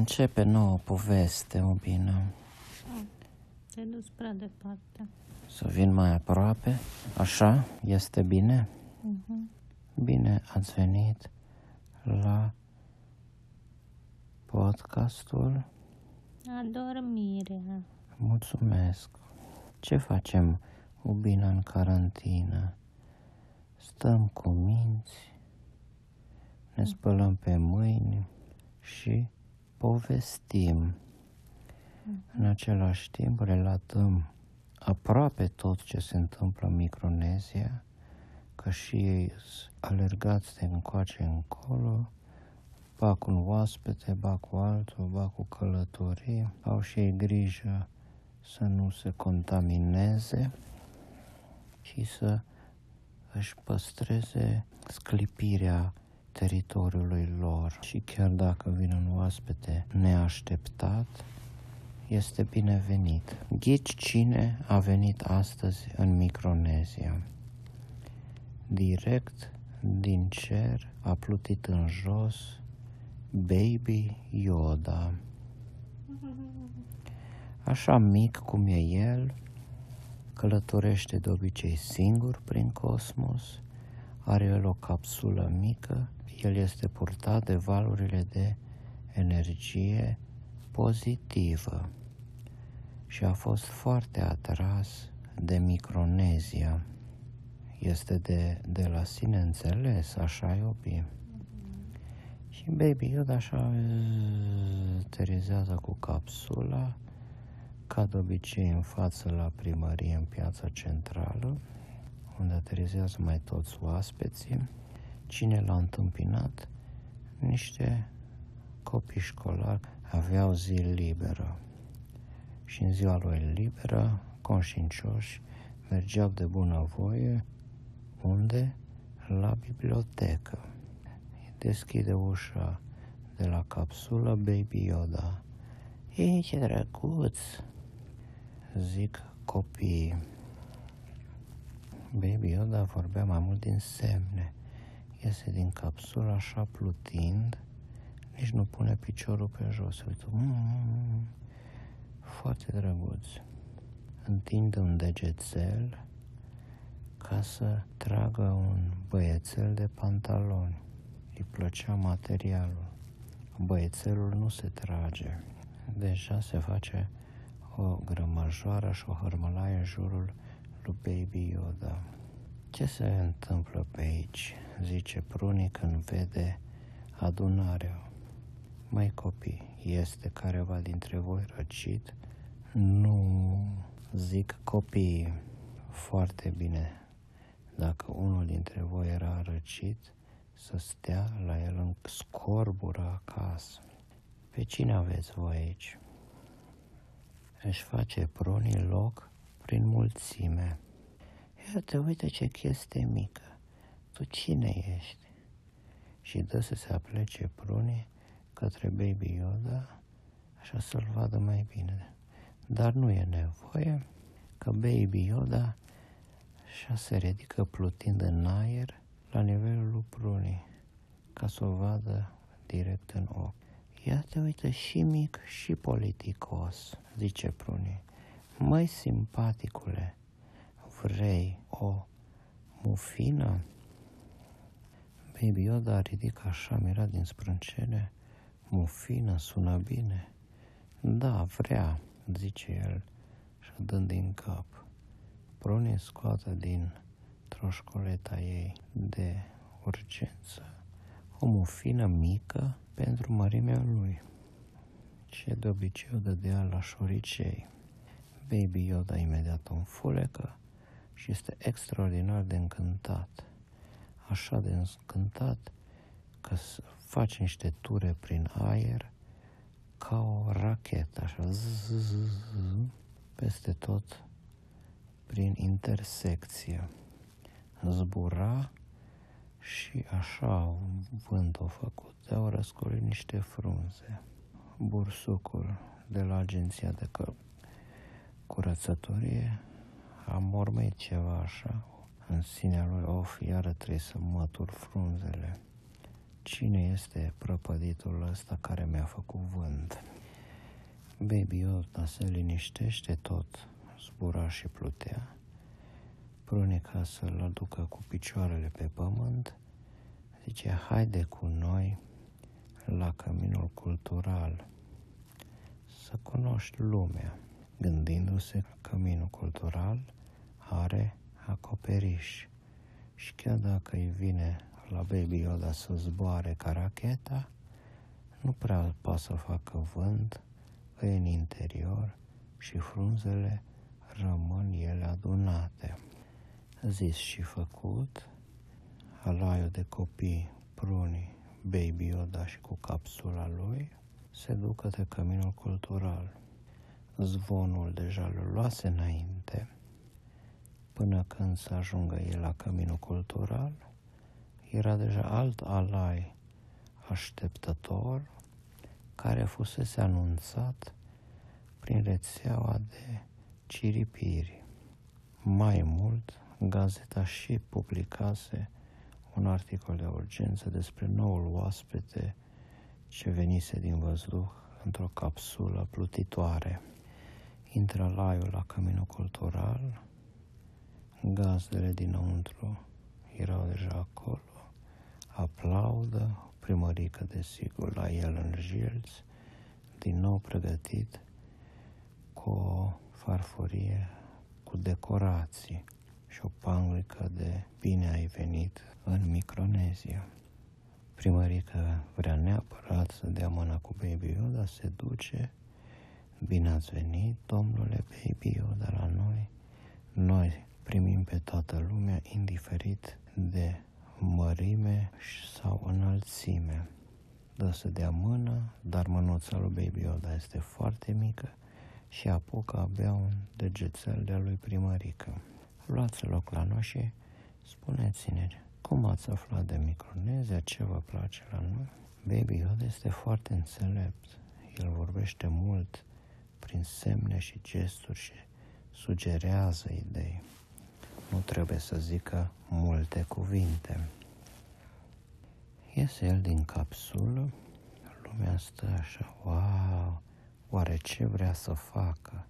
Începe nouă poveste, Obina. Te-ai dus prea departe. Să vin mai aproape? Așa? Este bine? Mhm. Bine ați venit la podcastul. Adormirea. Mulțumesc. Ce facem, Ubina, în carantină? Stăm cu minți, ne spălăm pe mâini și povestim. În același timp relatăm aproape tot ce se întâmplă în Micronezia, că și ei sunt alergați de încoace încolo, ba cu un oaspete, ba cu altul, ba cu călătorii, au și ei grijă să nu se contamineze și să își păstreze sclipirea teritoriului lor. Și chiar dacă vine un oaspete neașteptat, este binevenit. Ghici cine a venit astăzi în Micronezia? Direct din cer a plutit în jos Baby Yoda. Așa mic cum e el, călătorește de obicei singur prin cosmos, are el o capsulă mică, el este purtat de valurile de energie pozitivă și a fost foarte atras de Micronezia. Este de, de la sine înțeles, așa iubi. Și Baby Yoda așa aterizează cu capsula, ca de obicei în față la primărie în piața centrală, unde aterizează mai toți oaspeții. Cine l-a întâmpinat? Niște copii școlari aveau zi liberă. Și în ziua lui liberă, conștiincioși, mergeau de bunăvoie unde? La bibliotecă. Deschide ușa de la capsulă Baby Yoda. Ei, ce drăguț! Zic copiii. Baby Yoda vorbea mai mult din semne. Iese din capsulă așa plutind, nici nu pune piciorul pe jos. Uite, mm, foarte drăguț. Întinde un degețel ca să tragă un băiețel de pantaloni. Îi plăcea materialul. Băiețelul nu se trage. Deja se face o grămăjoară și o hărmălaie în jurul lui Baby Yoda. Ce se întâmplă pe aici? Zice Pruni când vede adunarea. Mai copii, este careva dintre voi răcit? Nu, zic copii. Foarte bine. Dacă unul dintre voi era răcit, să stea la el în scorbură acasă. Pe cine aveți voi aici? Își face pronii loc prin mulțime. Iată, uite ce chestie mică. Tu cine ești? Și dă să se aplece prunii către Baby Yoda, așa să-l vadă mai bine. Dar nu e nevoie că Baby Yoda așa se ridică plutind în aer la nivelul lui prunii, ca să o vadă direct în ochi. Iată, uite, și mic și politicos, zice prunii. Măi, simpaticule, vrei o mufină? Baby Yoda ridică așa mirat din sprâncene. Mufină, sună bine. Da, vrea, zice el, și dând din cap. Prune scoată din troșcoleta ei de urgență o mufină mică pentru mărimea lui. Ce de obicei o dădea la șoricei. Baby Yoda imediat o înfulecă și este extraordinar de încântat. Așa de încântat că face niște ture prin aer ca o rachetă, așa, zzz, peste tot prin intersecție. Zbura și așa vânt o făcut, au răscolit niște frunze. Bursucul de la agenția de că curățătorie a mormeit ceva așa în sinea lui, of, iară trebuie să mătur frunzele. cine este prăpăditul ăsta care mi-a făcut vânt. Baby Yoda se liniștește tot, zbura și plutea. Prunica să-l aducă cu picioarele pe pământ, zice, haide cu noi la căminul cultural, să cunoști lumea, gândindu-se că căminul cultural are acoperiș și chiar dacă îi vine la Baby Yoda să zboare ca racheta, nu prea poate să facă vânt, e în interior și frunzele rămân ele adunate. Zis și făcut, alaiul de copii, prunii, Baby Yoda și cu capsula lui, se duc către căminul cultural. Zvonul deja îl luase înainte, până când să ajungă el la căminul cultural, era deja alt alai așteptător care fusese anunțat prin rețeaua de ciripiri. Mai mult, gazeta și publicase un articol de urgență despre noul oaspete ce venise din văzduh într-o capsulă plutitoare. Intră laiul la căminul cultural, gazdele dinăuntru erau deja acolo, aplaudă, primărică desigur la el în jilți, din nou pregătit cu o farfurie cu decorații și o panglică de bine ai venit în Micronezia. Primărică vrea neapărat să dea mâna cu Baby Yoda, se duce. Bine ați venit, domnule Baby Yoda, la noi. Noi primim pe toată lumea, indiferit de mărime sau înălțime. Dă să dea mână, dar mânuța lui Baby Yoda este foarte mică și apucă abia un degețel de-a lui primărică. Luați loc la noi și spuneți-ne cum ați aflat de Micronezia, ce vă place la noi. Baby Yoda este foarte înțelept. El vorbește mult prin semne și gesturi și sugerează idei. Nu trebuie să zică multe cuvinte. Iese el din capsulă, lumea stă așa, wow, oare ce vrea să facă?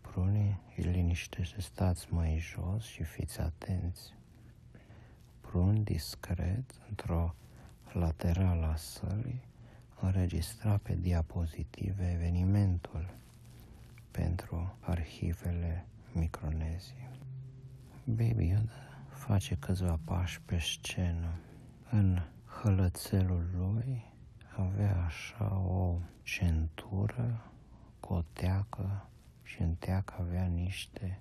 Prunii îi liniștește, stați mai jos și fiți atenți. Prun discret, într-o laterală a sălii, înregistra pe diapozitive evenimentul pentru arhivele Microneziei. Baby Yoda face câțiva pași pe scenă. În hălățelul lui avea așa o centură cu o teacă și în teacă avea niște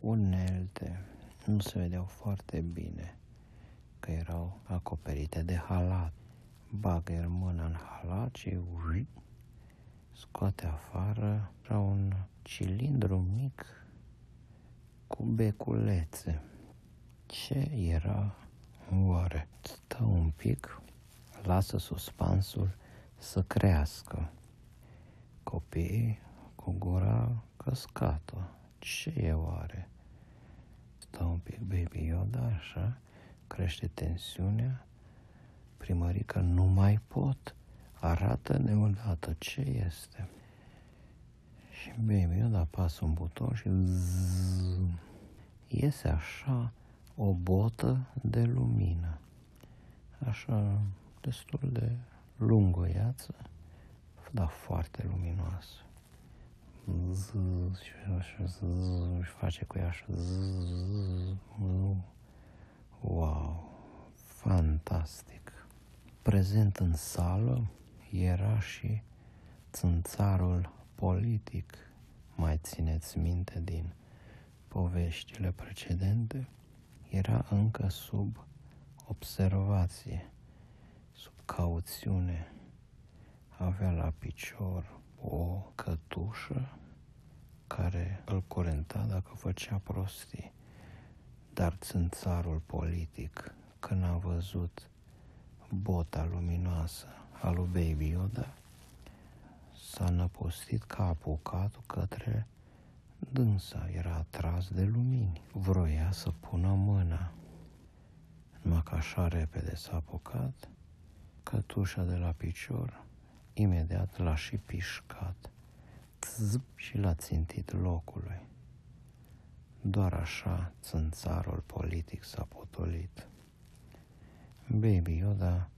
unelte. Nu se vedeau foarte bine că erau acoperite de halat. Bagă el mâna în halat și ui, scoate afară era un cilindru mic cu beculețe. Ce era oare? Stă un pic, lasă suspansul să crească. Copiii cu gura căscată. Ce e oare? Stă un pic Baby Yoda așa, crește tensiunea, primărică nu mai pot, arată-ne odată ce este. Și Baby Yoda apasă un buton și zzz, iese așa o botă de lumină. Așa destul de lungăiață, dar foarte luminoasă. Zzz, și așa, zzz, și face cu ea așa, zzz, wow, fantastic. Prezent în sală era și țânțarul politic, mai țineți minte din poveștile precedente, era încă sub observație, sub cauțiune. Avea la picior o cătușă care îl curenta dacă făcea prostii. Dar țânțarul politic, când a văzut bota luminoasă a lui Baby Yoda, s-a năpustit ca apucatul către dânsa, era atras de lumini, vroia să pună mâna. Numai că așa repede s-a apucat, cătușa de la picior, imediat l-a și pișcat tzp, și l-a țintit locului. Doar așa țânțarul politic s-a potolit. Baby Yoda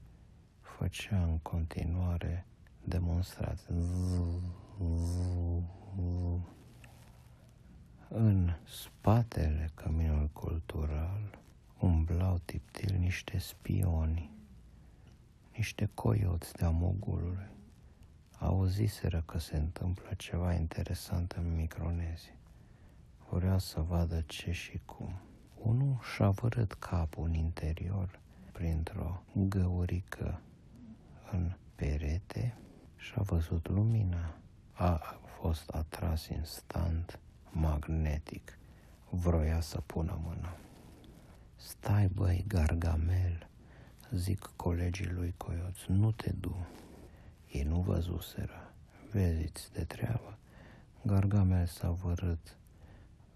făcea în continuare demonstrații. În spatele căminului cultural umblau tiptil niște spioni, niște coioți de amogulului. Auziseră că se întâmplă ceva interesant în Micronezie. Vrea să vadă ce și cum. Unul și-a vărât capul în interior printr-o găurică în perete și a văzut lumina. A fost atras instant magnetic. Vroia să pună mâna. Stai băi, Gargamel, zic colegii lui Coioț, nu te du. Ei nu văzuseră. Veziți de treabă. Gargamel s-a vărât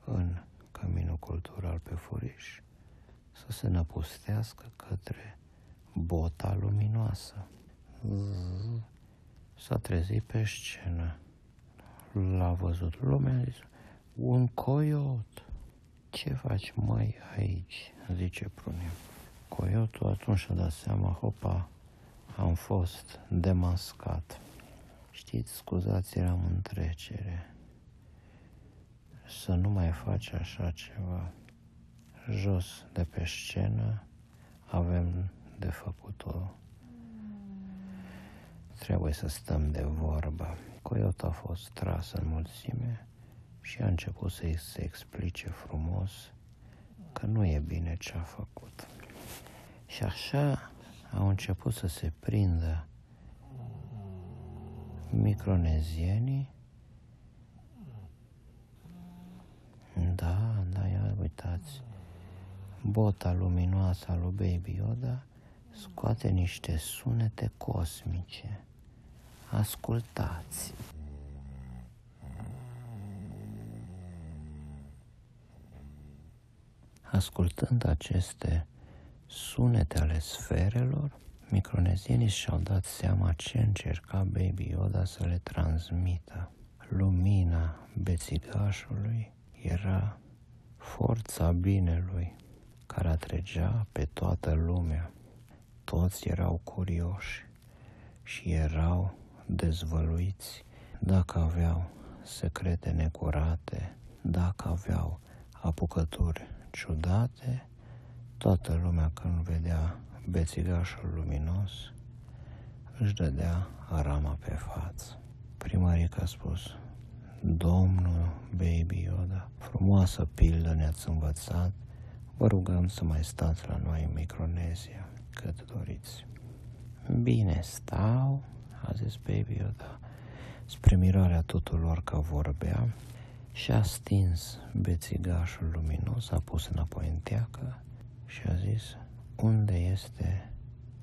în căminul cultural pe furiș să se năpustească către bota luminoasă. S-a trezit pe scenă. L-a văzut lumea, a zis, un coiot. Ce faci, mai aici? Zice Prunia. Coiotul atunci și-a dat seama, hopa, am fost demascat. Știți, scuzați, eram în trecere. Să nu mai faci așa ceva. Jos de pe scenă avem de făcut o trebuie să stăm de vorbă. Coiot a fost tras în mulțime și a început să-i se explice frumos că nu e bine ce a făcut. Și așa au început să se prindă micronezienii. Da, da, ia uitați. Bota luminoasă a lui Baby Yoda scoate niște sunete cosmice. Ascultați! Ascultând aceste sunete ale sferelor, micronezienii și-au dat seama ce încerca Baby Yoda să le transmită. Lumina bețigașului era forța binelui care atragea pe toată lumea. Toți erau curioși și erau dezvăluiți dacă aveau secrete necurate, dacă aveau apucături ciudate, toată lumea când vedea bețigașul luminos, își dădea rama pe față. Primarica a spus, Domnul Baby Yoda, frumoasă pildă ne-ați învățat, vă rugăm să mai stați la noi în Micronezia, cât doriți. Bine stau, a zis Baby Yoda, spre mirarea tuturor că vorbea, și-a stins bețigașul luminos, a pus înapoi în teacă și a zis, unde este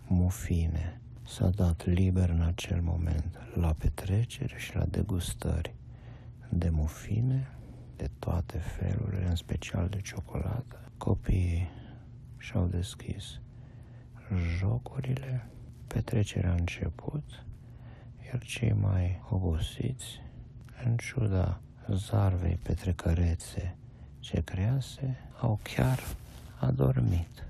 mufine? S-a dat liber în acel moment la petrecere și la degustări de mufine, de toate felurile, în special de ciocolată. Copiii și-au deschis jocurile, petrecerea a început, iar cei mai obosiți, în ciuda zarvei petrecărețe ce crease, au chiar adormit.